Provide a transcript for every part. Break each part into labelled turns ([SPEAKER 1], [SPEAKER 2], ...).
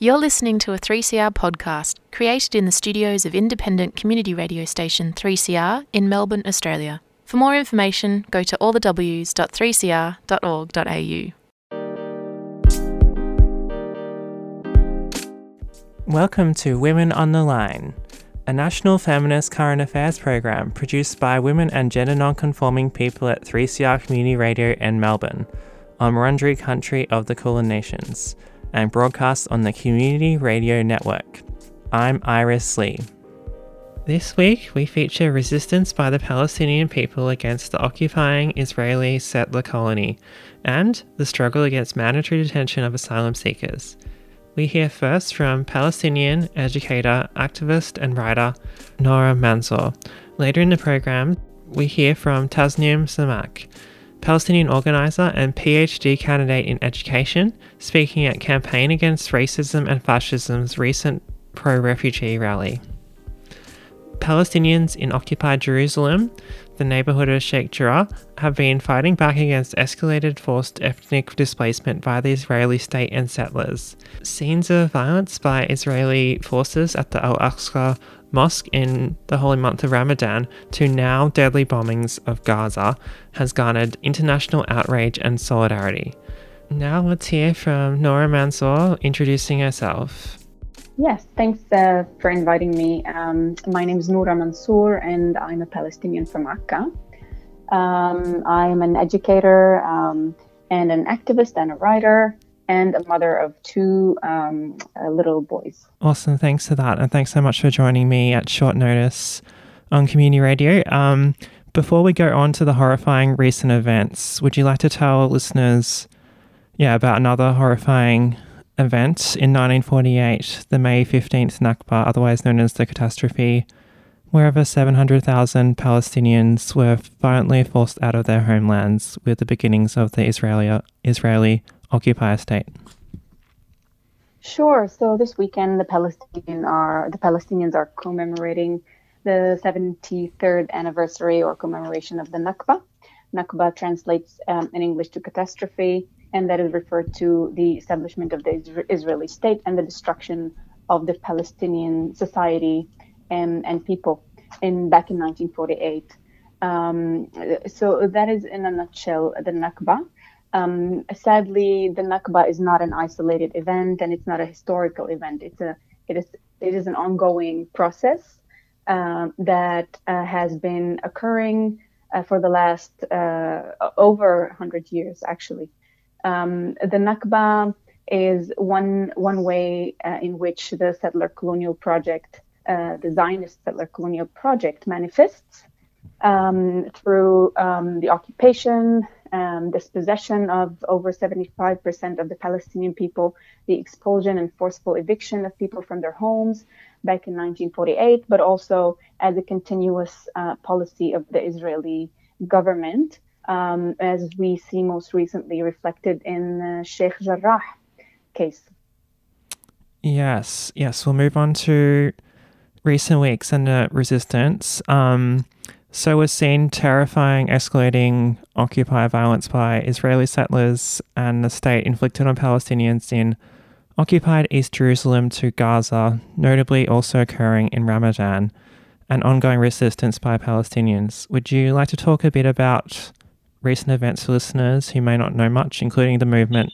[SPEAKER 1] You're listening to a 3CR podcast created in the studios of independent community radio station 3CR in Melbourne, Australia. For more information, go to allthews.3cr.org.au.
[SPEAKER 2] Welcome to Women on the Line, a national feminist current affairs program produced by women and gender non-conforming people at 3CR Community Radio in Melbourne, on Wurundjeri country of the Kulin Nations and broadcast on the Community Radio Network. I'm Iris Lee. This week, we feature resistance by the Palestinian people against the occupying Israeli settler colony and the struggle against mandatory detention of asylum seekers. We hear first from Palestinian educator, activist, and writer Nora Mansour. Later in the program, we hear from Tasnim Samak, Palestinian organizer and PhD candidate in education, speaking at Campaign Against Racism and Fascism's recent pro refugee rally. Palestinians in occupied Jerusalem, the neighborhood of Sheikh Jarrah, have been fighting back against escalated forced ethnic displacement by the Israeli state and settlers. Scenes of violence by Israeli forces at the Al Aqsa mosque in the holy month of Ramadan to now deadly bombings of Gaza has garnered international outrage and solidarity. Now let's hear from Nora Mansour introducing herself.
[SPEAKER 3] Yes, thanks uh, for inviting me. Um, my name is Noura Mansour and I'm a Palestinian from Akka. Um, I'm an educator um, and an activist and a writer and a mother of two um, uh, little boys.
[SPEAKER 2] Awesome. Thanks for that. And thanks so much for joining me at short notice on Community Radio. Um, before we go on to the horrifying recent events, would you like to tell listeners yeah, about another horrifying event in 1948, the May 15th Nakba, otherwise known as the catastrophe, where over 700,000 Palestinians were violently forced out of their homelands with the beginnings of the Israeli, Israeli occupy a state?
[SPEAKER 3] Sure. So this weekend, the Palestinian are the Palestinians are commemorating the 73rd anniversary or commemoration of the Nakba. Nakba translates um, in English to catastrophe, and that is referred to the establishment of the Israeli state and the destruction of the Palestinian society and, and people in back in 1948. Um, so that is in a nutshell the Nakba. Um, sadly, the Nakba is not an isolated event, and it's not a historical event. It's a it is it is an ongoing process uh, that uh, has been occurring uh, for the last uh, over 100 years, actually. Um, the Nakba is one one way uh, in which the settler colonial project, uh, the Zionist settler colonial project, manifests um, through um, the occupation, um, dispossession of over 75% of the Palestinian people, the expulsion and forceful eviction of people from their homes back in 1948, but also as a continuous uh, policy of the Israeli government, um, as we see most recently reflected in the Sheikh Jarrah case.
[SPEAKER 2] Yes, yes. We'll move on to recent weeks and the resistance. Um, so we're seeing terrifying, escalating occupier violence by Israeli settlers and the state inflicted on Palestinians in occupied East Jerusalem to Gaza, notably also occurring in Ramadan, and ongoing resistance by Palestinians. Would you like to talk a bit about recent events for listeners who may not know much, including the movement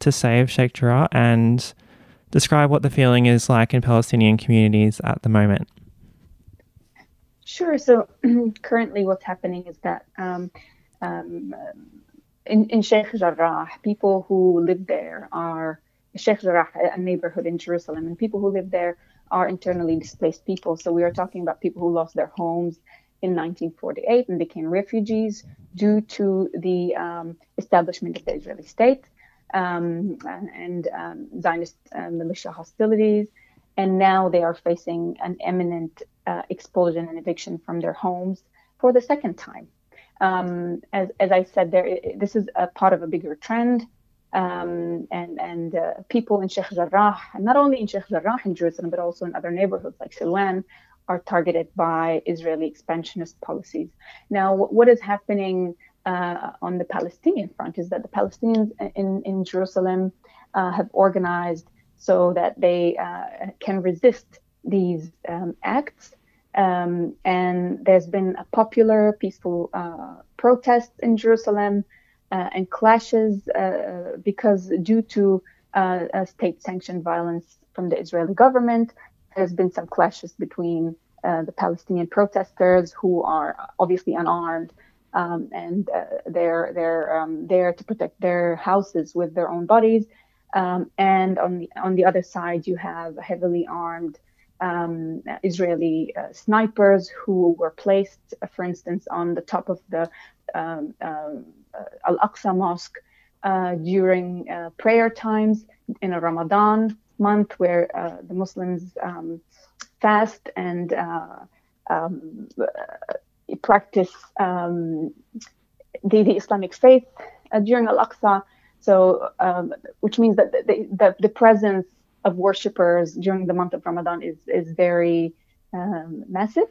[SPEAKER 2] to save Sheikh Jarrah, and describe what the feeling is like in Palestinian communities at the moment?
[SPEAKER 3] Sure. So currently, what's happening is that um, um, in, in Sheikh Jarrah, people who live there are Sheikh Jarrah, a neighborhood in Jerusalem, and people who live there are internally displaced people. So we are talking about people who lost their homes in 1948 and became refugees due to the um, establishment of the Israeli state um, and um, Zionist uh, militia hostilities. And now they are facing an imminent uh, expulsion and eviction from their homes for the second time. Um, as, as I said, there this is a part of a bigger trend, um, and and uh, people in Sheikh Jarrah, not only in Sheikh Jarrah in Jerusalem, but also in other neighborhoods like Silwan, are targeted by Israeli expansionist policies. Now, what is happening uh, on the Palestinian front is that the Palestinians in in Jerusalem uh, have organized so that they uh, can resist these um, acts. Um, and there's been a popular, peaceful uh, protest in Jerusalem uh, and clashes uh, because due to uh, state-sanctioned violence from the Israeli government, there's been some clashes between the Palestinian protesters who are obviously unarmed um, and uh, they're they're um, there to protect their houses with their own bodies. Um, and on the on the other side, you have heavily armed um, Israeli uh, snipers who were placed, uh, for instance, on the top of the um, um, uh, Al Aqsa Mosque uh, during uh, prayer times in a Ramadan month, where the Muslims fast and um, practice um, the, the, Islamic faith uh, during Al-Aqsa. So, um, which means that the, the, the, presence of worshippers during the month of Ramadan is is very um, massive.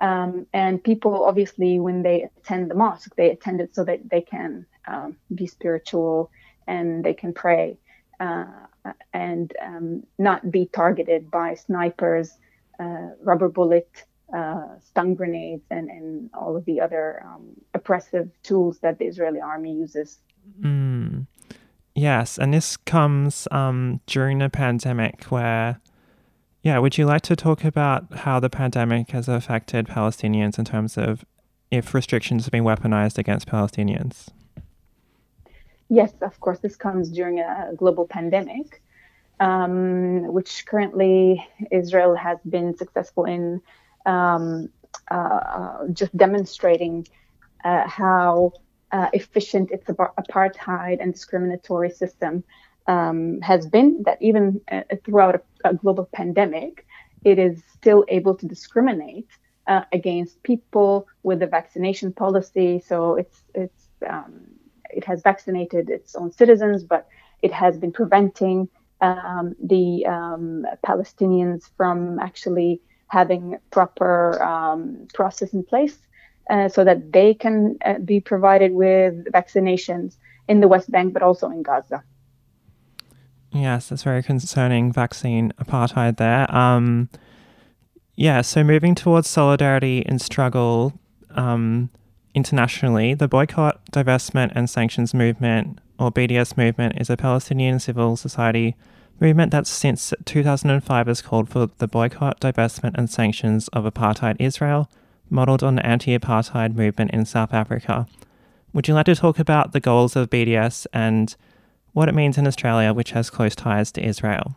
[SPEAKER 3] Um, and people, obviously, when they attend the mosque, they attend it so that they can um, be spiritual and they can pray uh, and um, not be targeted by snipers, uh, rubber bullet uh, stun grenades and, and all of the other um, oppressive tools that the Israeli army uses.
[SPEAKER 2] Mm. Yes, and this comes um, during the pandemic where, yeah, would you like to talk about how the pandemic has affected Palestinians in terms of if restrictions have been weaponized against Palestinians?
[SPEAKER 3] Yes, of course, this comes during a global pandemic, um, which currently Israel has been successful in um, uh, uh, just demonstrating uh, how uh, efficient its apartheid and discriminatory system um, has been. That even uh, throughout a, a, global pandemic, it is still able to discriminate uh, against people with the vaccination policy. So it's it's um, it has vaccinated its own citizens, but it has been preventing um, the um, Palestinians from actually having proper um, process in place uh, so that they can uh, be provided with vaccinations in the West Bank, but also in Gaza.
[SPEAKER 2] Yes, that's very concerning vaccine apartheid there. Um, yeah, so moving towards solidarity and struggle um, internationally, the boycott, divestment, and sanctions movement, or BDS movement, is a Palestinian civil society movement that since 2005 has called for the boycott, divestment, and sanctions of apartheid Israel, modelled on the anti apartheid movement in South Africa. Would you like to talk about the goals of BDS and what it means in Australia, which has close ties to Israel?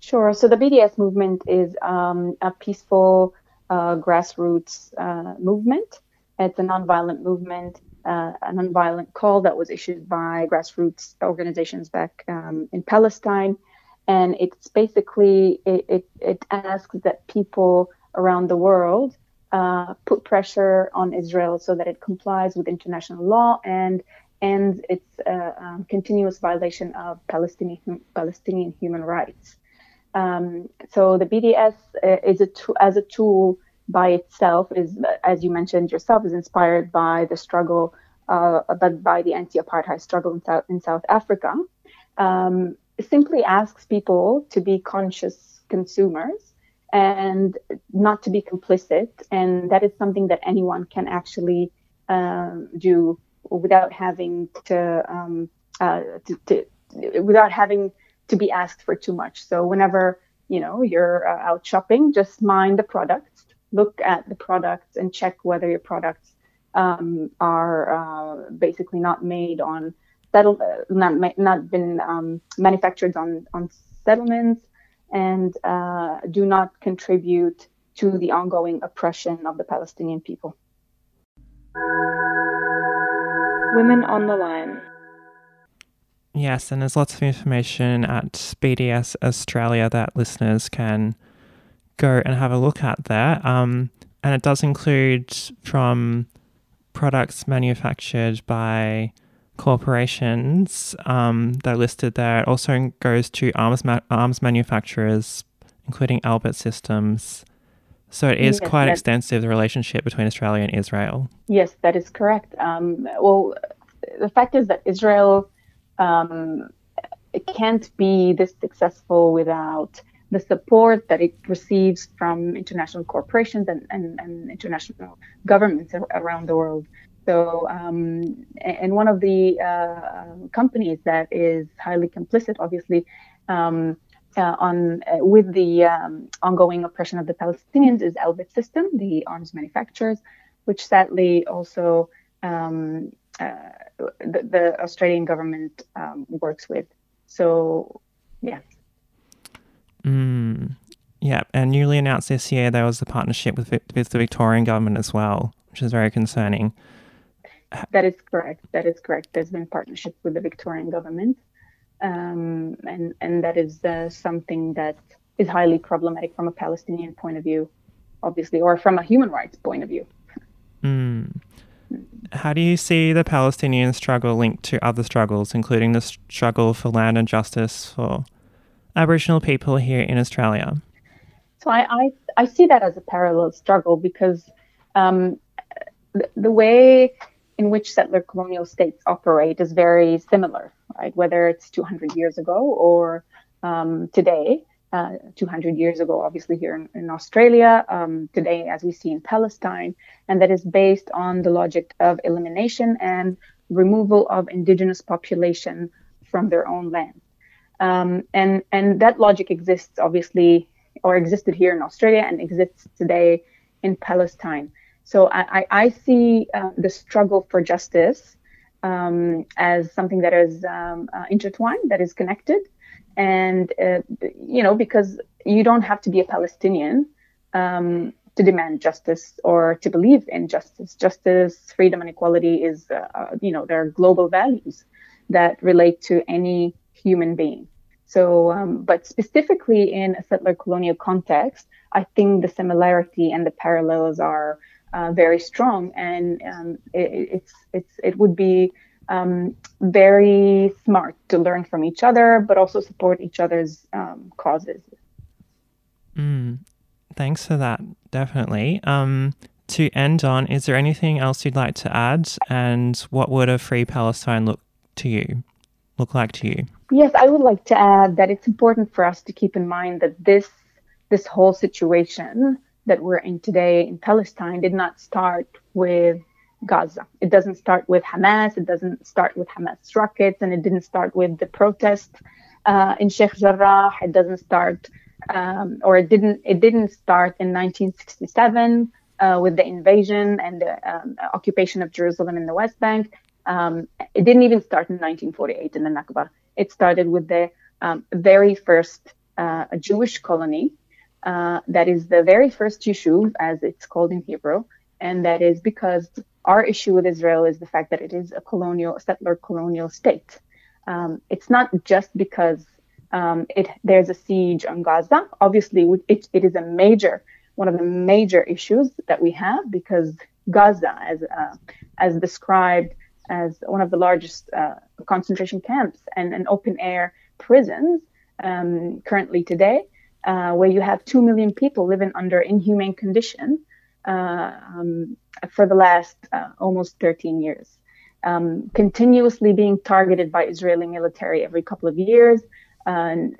[SPEAKER 3] Sure. So the BDS movement is um, a peaceful uh, grassroots uh, movement. It's a nonviolent movement uh, a nonviolent call that was issued by grassroots organizations back um, in Palestine. And it's basically, it, it, it, asks that people around the world uh, put pressure on Israel so that it complies with international law and ends its uh, um, continuous violation of Palestinian, Palestinian human rights. Um, so the BDS uh, is a as a tool by itself is, as you mentioned yourself, is inspired by the struggle, uh, but by the anti-apartheid struggle in South, in South Africa. Um, simply asks people to be conscious consumers and not to be complicit, and that is something that anyone can actually um, do without having to, um, uh, to, to, without having to be asked for too much. So whenever you know you're uh, out shopping, just mind the products, look at the products and check whether your products um, are uh, basically not made on settle, uh, not not been um, manufactured on on settlements and uh, do not contribute to the ongoing oppression of the Palestinian people.
[SPEAKER 1] Women on the line.
[SPEAKER 2] Yes, and there's lots of information at BDS Australia that listeners can go and have a look at there. Um, and it does include from products manufactured by corporations um, that are listed there. It also goes to arms ma- arms manufacturers, including Elbit Systems. So it is yes, quite extensive the relationship between Australia and Israel.
[SPEAKER 3] Yes, that is correct. Um, well, the fact is that Israel um, it can't be this successful without the support that it receives from international corporations and, and, and international governments around the world. So, um, and one of the uh, companies that is highly complicit, obviously, um, uh, on uh, with the um, ongoing oppression of the Palestinians is Elbit System, the arms manufacturers, which sadly also um, uh, the, the, Australian government um, works with. So, yeah.
[SPEAKER 2] Mm, yeah, and newly announced this year there was a partnership with with the Victorian government as well, which is very concerning.
[SPEAKER 3] That is correct. That is correct. There's been partnership with the Victorian government, um, and and that is uh, something that is highly problematic from a Palestinian point of view, obviously, or from a human rights point of view.
[SPEAKER 2] Mm. How do you see the Palestinian struggle linked to other struggles, including the struggle for land and justice for Aboriginal people here in Australia?
[SPEAKER 3] So I, I, I see that as a parallel struggle because um, the, the way in which settler colonial states operate is very similar, right? Whether it's 200 years ago or um, today, uh, 200 years ago, obviously here in, in Australia, um, today as we see in Palestine, and that is based on the logic of elimination and removal of indigenous population from their own land. Um, and and that logic exists obviously, or existed here in Australia and exists today in Palestine. So I, I see uh, the struggle for justice um, as something that is um, uh, intertwined, that is connected, and uh, you know because you don't have to be a Palestinian um, to demand justice or to believe in justice. Justice, freedom, and equality is uh, uh, you know there are global values that relate to any human being. So, um, but specifically in a settler colonial context, I think the similarity and the parallels are uh, very strong, and um, it, it's it's it would be um, very smart to learn from each other, but also support each other's um, causes.
[SPEAKER 2] Mm, thanks for that. Definitely. Um, to end on, is there anything else you'd like to add? And what would a free Palestine look to you? Look like to you?
[SPEAKER 3] Yes, I would like to add that it's important for us to keep in mind that this this whole situation that we're in today in Palestine did not start with Gaza. It doesn't start with Hamas. It doesn't start with Hamas rockets, and it didn't start with the protest uh, in Sheikh Jarrah. It doesn't start, um, or it didn't. It didn't start in 1967 uh, with the invasion and the um, occupation of Jerusalem in the West Bank. Um, it didn't even start in 1948 in the Nakba. It started with the um, very first uh, Jewish colony uh, that is the very first Yishuv, as it's called in Hebrew, and that is because our issue with Israel is the fact that it is a colonial, settler colonial state. Um, it's not just because um, it there's a siege on Gaza. Obviously, it, it is a major one of the major issues that we have because Gaza, as uh, as described as one of the largest uh, concentration camps and, and open air prisons um, currently today, uh, where you have 2 million people living under inhumane conditions uh, um, for the last uh, almost 13 years. Um, continuously being targeted by Israeli military every couple of years, and,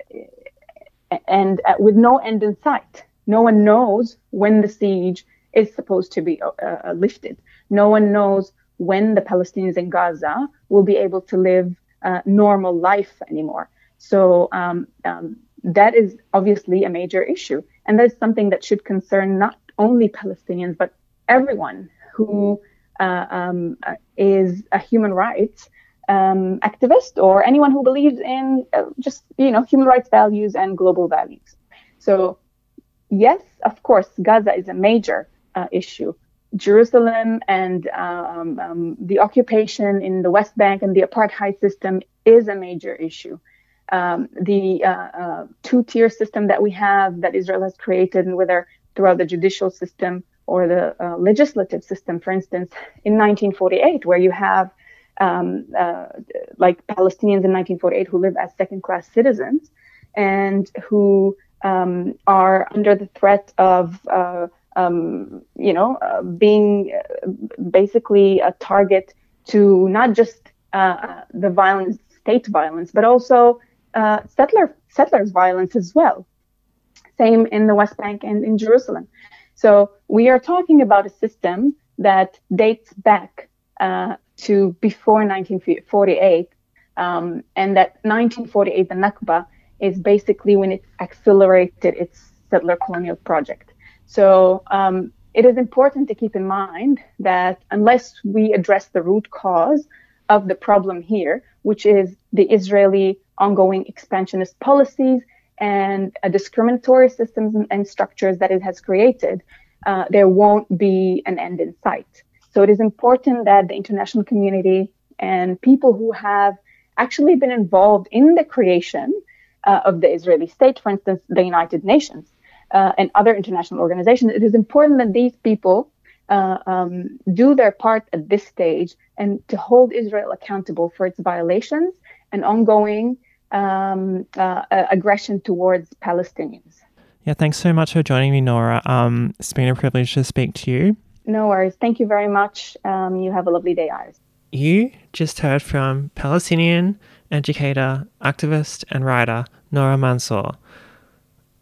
[SPEAKER 3] and uh, with no end in sight. No one knows when the siege is supposed to be uh, lifted. No one knows when the Palestinians in Gaza will be able to live a normal life anymore. So um, um, that is obviously a major issue. And that's something that should concern not only Palestinians, but everyone who uh, um, is a human rights um, activist or anyone who believes in uh, just, you know, human rights values and global values. So, yes, of course, Gaza is a major uh, issue. Jerusalem and um, um the occupation in the West Bank and the apartheid system is a major issue um, the uh, uh, two-tier system that we have that Israel has created, and whether throughout the judicial system or the uh, legislative system, for instance, in 1948, where you have um, uh, like Palestinians in 1948 who live as second-class citizens and who um, are under the threat of uh, um, you know, uh, being basically a target to not just the violence, state violence, but also uh, settler settlers violence as well. Same in the West Bank and in Jerusalem. So we are talking about a system that dates back uh, to before 1948, um, and that 1948, the Nakba, is basically when it accelerated its settler colonial project. So um, it is important to keep in mind that unless we address the root cause of the problem here, which is the Israeli ongoing expansionist policies and a discriminatory systems and, and structures that it has created, uh, there won't be an end in sight. So it is important that the international community and people who have actually been involved in the creation uh, of the Israeli state, for instance, the United Nations uh, and other international organizations, it is important that these people uh, um, do their part at this stage and to hold Israel accountable for its violations and ongoing um, uh, aggression towards Palestinians.
[SPEAKER 2] Yeah, thanks so much for joining me, Nora. Um, it's been a privilege to speak to you.
[SPEAKER 3] No worries. Thank you very much. Um, you have a lovely day, Iris.
[SPEAKER 2] You just heard from Palestinian educator, activist, and writer Nora Mansour.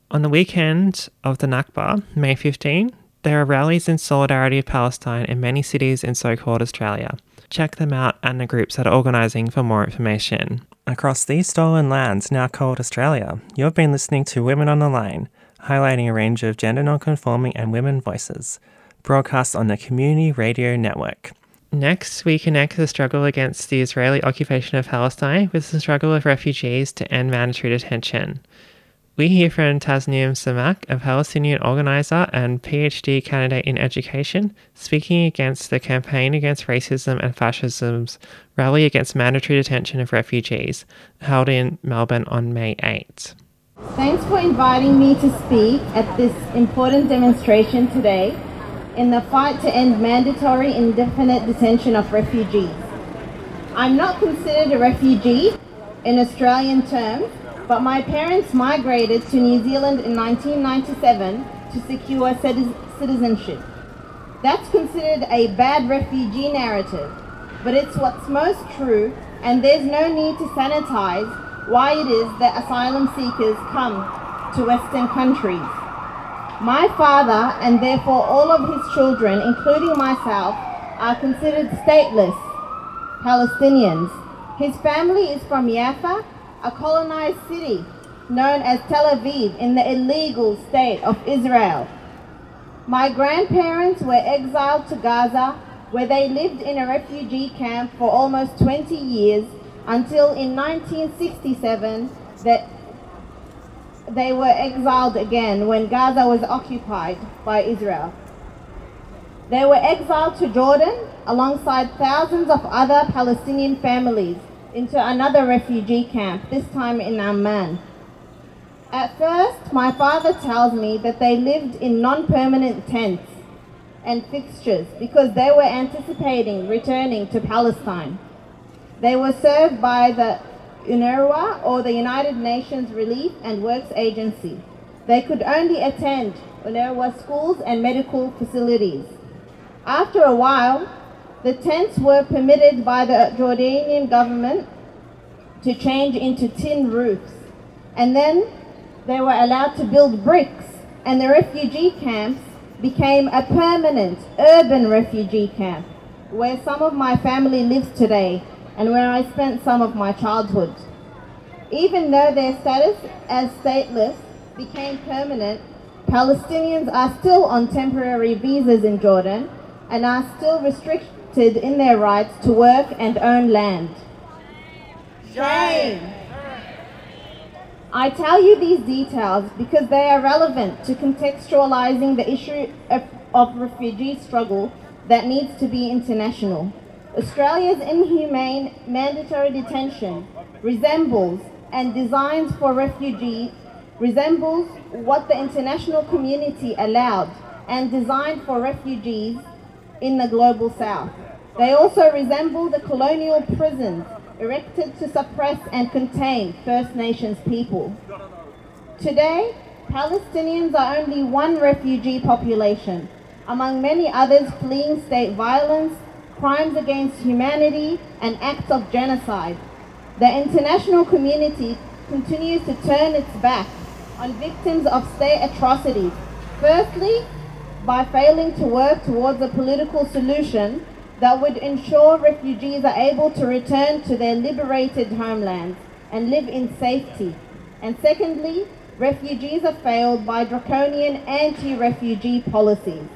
[SPEAKER 2] On the weekend of the Nakba, May 15, there are rallies in solidarity of Palestine in many cities in so called Australia. Check them out and the groups that are organising for more information. Across these stolen lands now called Australia, you've been listening to Women on the Line, highlighting a range of gender non-conforming and women voices, broadcast on the Community Radio Network. Next, we connect the struggle against the Israeli occupation of Palestine with the struggle of refugees to end mandatory detention. We hear from Tasnim Samak, a Palestinian organizer and PhD candidate in education, speaking against the Campaign Against Racism and Fascism's rally against mandatory detention of refugees, held in Melbourne on May 8.
[SPEAKER 4] Thanks for inviting me to speak at this important demonstration today in the fight to end mandatory indefinite detention of refugees. I'm not considered a refugee in Australian terms, but my parents migrated to New Zealand in 1997 to secure citizenship. That's considered a bad refugee narrative, but it's what's most true, and there's no need to sanitize why it is that asylum seekers come to Western countries. My father, and therefore all of his children, including myself, are considered stateless Palestinians. His family is from Jaffa, a colonized city known as Tel Aviv in the illegal state of Israel. My grandparents were exiled to Gaza, where they lived in a refugee camp for almost 20 years until in 1967 that they were exiled again when Gaza was occupied by Israel. They were exiled to Jordan alongside thousands of other Palestinian families into another refugee camp, this time in Amman. At first, my father tells me that they lived in non-permanent tents and fixtures because they were anticipating returning to Palestine. They were served by the UNRWA or the United Nations Relief and Works Agency. They could only attend UNRWA schools and medical facilities. After a while, the tents were permitted by the Jordanian government to change into tin roofs. And then they were allowed to build bricks and the refugee camps became a permanent urban refugee camp where some of my family lives today and where I spent some of my childhood. Even though their status as stateless became permanent, Palestinians are still on temporary visas in Jordan and are still in their rights to work and own land. Shame! I tell you these details because they are relevant to contextualizing the issue of, of refugee struggle that needs to be international. Australia's inhumane mandatory detention resembles and designs for refugees resembles what the international community allowed and designed for refugees in the global south. They also resemble the colonial prisons erected to suppress and contain First Nations people. Today, Palestinians are only one refugee population, among many others fleeing state violence, crimes against humanity, and acts of genocide. The international community continues to turn its back on victims of state atrocities. Firstly, by failing to work towards a political solution that would ensure refugees are able to return to their liberated homelands and live in safety. And secondly, refugees are failed by draconian anti-refugee policies.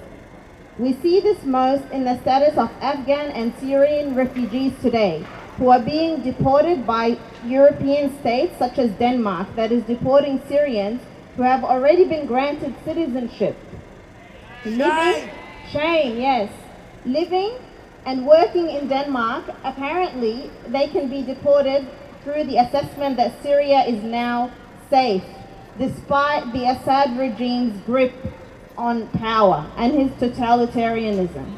[SPEAKER 4] We see this most in the status of Afghan and Syrian refugees today, who are being deported by European states such as Denmark that is deporting Syrians who have already been granted citizenship. Living, shame, yes. Living and working in Denmark, apparently they can be deported through the assessment that Syria is now safe, despite the Assad regime's grip on power and his totalitarianism.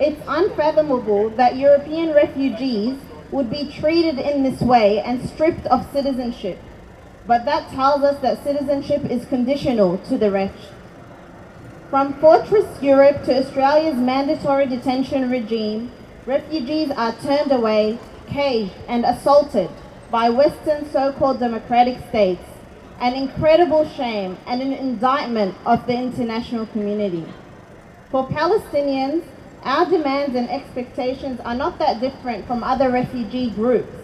[SPEAKER 4] It's unfathomable that European refugees would be treated in this way and stripped of citizenship. But that tells us that citizenship is conditional to the rest. From Fortress Europe to Australia's mandatory detention regime, refugees are turned away, caged, and assaulted by Western so-called democratic states, an incredible shame and an indictment of the international community. For Palestinians, our demands and expectations are not that different from other refugee groups.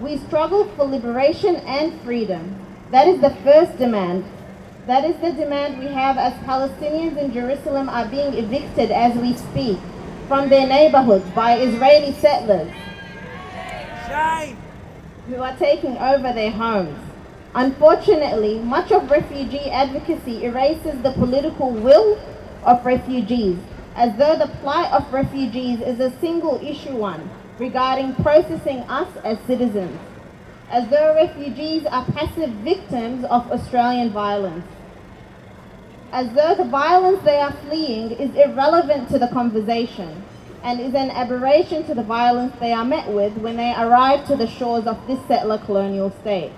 [SPEAKER 4] We struggle for liberation and freedom. That is the first demand. That is the demand we have as Palestinians in Jerusalem are being evicted as we speak from their neighborhoods by Israeli settlers
[SPEAKER 5] Shame!
[SPEAKER 4] who are taking over their homes. Unfortunately, much of refugee advocacy erases the political will of refugees, as though the plight of refugees is a single issue one regarding processing us as citizens, as though refugees are passive victims of Australian violence, as though the violence they are fleeing is irrelevant to the conversation and is an aberration to the violence they are met with when they arrive to the shores of this settler colonial state.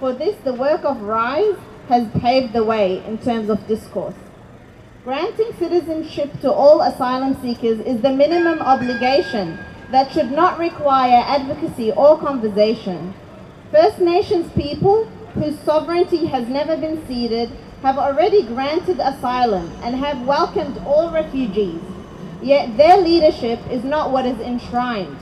[SPEAKER 4] For this, the work of RISE has paved the way in terms of discourse. Granting citizenship to all asylum seekers is the minimum obligation that should not require advocacy or conversation. First Nations people whose sovereignty has never been ceded have already granted asylum and have welcomed all refugees, yet their leadership is not what is enshrined.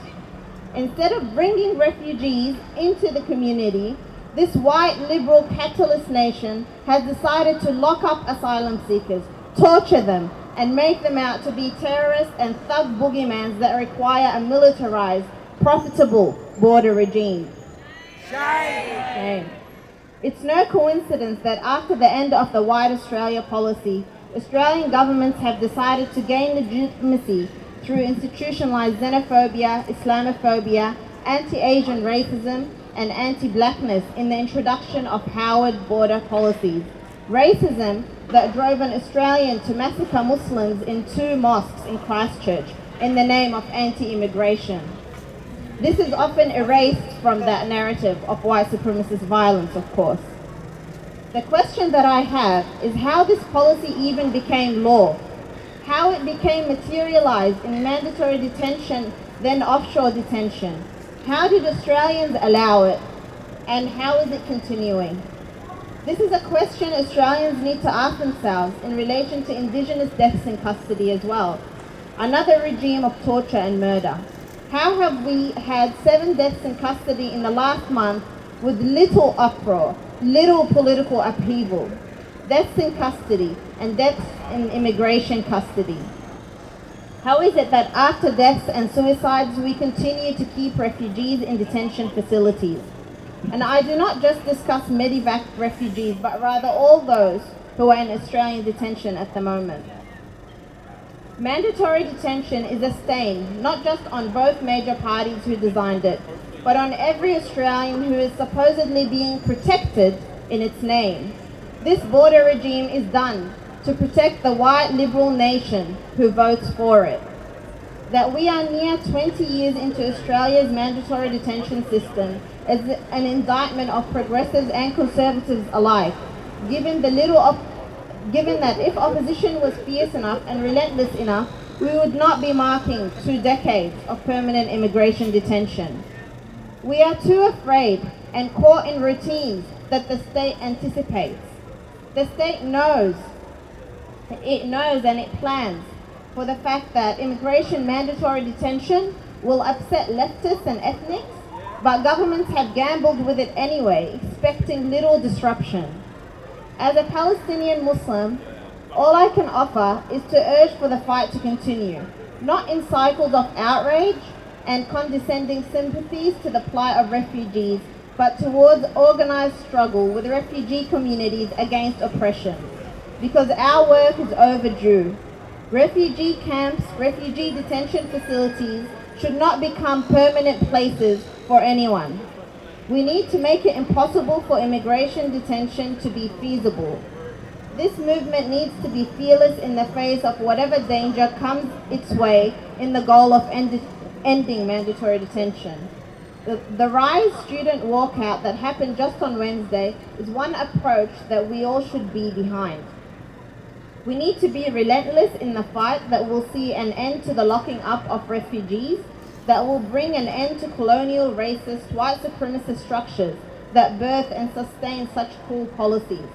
[SPEAKER 4] Instead of bringing refugees into the community, this white liberal capitalist nation has decided to lock up asylum seekers, torture them, and make them out to be terrorists and thug boogeymans that require a militarized, profitable border regime. Shame. It's no coincidence that after the end of the White Australia policy, Australian governments have decided to gain legitimacy through institutionalized xenophobia, Islamophobia, anti-Asian racism, and anti-blackness in the introduction of Howard border policies. Racism that drove an Australian to massacre Muslims in two mosques in Christchurch in the name of anti-immigration. This is often erased from that narrative of white supremacist violence, of course. The question that I have is how this policy even became law, how it became materialized in mandatory detention, then offshore detention. How did Australians allow it, and how is it continuing? This is a question Australians need to ask themselves in relation to Indigenous deaths in custody as well, another regime of torture and murder. How have we had seven deaths in custody in the last month with little uproar, little political upheaval? Deaths in custody and deaths in immigration custody. How is it that after deaths and suicides we continue to keep refugees in detention facilities? And I do not just discuss Medivac refugees, but rather all those who are in Australian detention at the moment. Mandatory detention is a stain not just on both major parties who designed it, but on every Australian who is supposedly being protected in its name. This border regime is done to protect the white liberal nation who votes for it. That we are near 20 years into Australia's mandatory detention system is an indictment of progressives and conservatives alike, given the little given that if opposition was fierce enough and relentless enough, we would not be marking two decades of permanent immigration detention. We are too afraid and caught in routines that the state anticipates. The state knows, it knows and it plans for the fact that immigration mandatory detention will upset leftists and ethnics, but governments have gambled with it anyway, expecting little disruption. As a Palestinian Muslim, all I can offer is to urge for the fight to continue, not in cycles of outrage and condescending sympathies to the plight of refugees, but towards organized struggle with refugee communities against oppression. Because our work is overdue. Refugee camps, refugee detention facilities should not become permanent places for anyone. We need to make it impossible for immigration detention to be feasible. This movement needs to be fearless in the face of whatever danger comes its way in the goal of end ending mandatory detention. The, the RISE student walkout that happened just on Wednesday is one approach that we all should be behind. We need to be relentless in the fight that will see an end to the locking up of refugees, that will bring an end to colonial, racist, white supremacist structures that birth and sustain such cruel policies,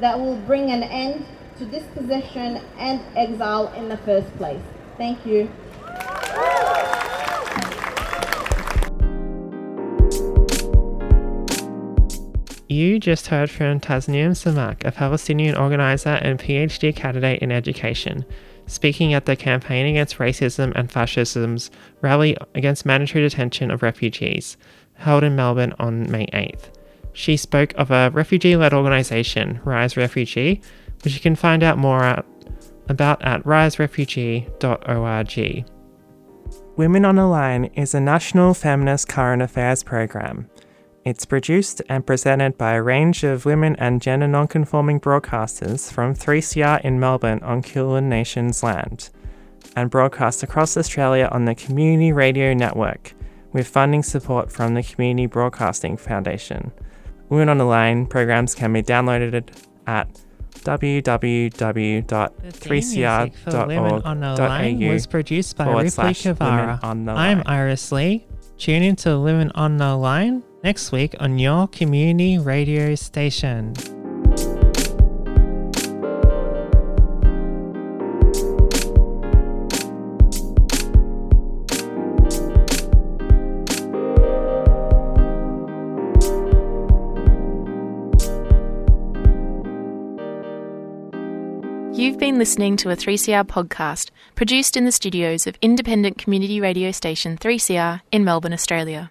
[SPEAKER 4] that will bring an end to dispossession and exile in the first place. Thank you.
[SPEAKER 2] You just heard from Tasneem Samak, a Palestinian organizer and PhD candidate in education, speaking at the Campaign Against Racism and Fascism's rally against mandatory detention of refugees, held in Melbourne on May 8th. She spoke of a refugee led organisation, Rise Refugee, which you can find out more at, about at riserefugee.org. Women on the Line is a national feminist current affairs program. It's produced and presented by a range of women and gender nonconforming broadcasters from 3CR in Melbourne on Kulin Nation's land, and broadcast across Australia on the Community Radio Network, with funding support from the Community Broadcasting Foundation. Women on the Line programs can be downloaded at www.3cr.org.au
[SPEAKER 6] was produced by Ripley Kavara. I'm Iris Lee. Tune in to Living on the Line next week on your community radio station.
[SPEAKER 1] You've been listening to a 3CR podcast produced in the studios of independent community radio station 3CR in Melbourne, Australia.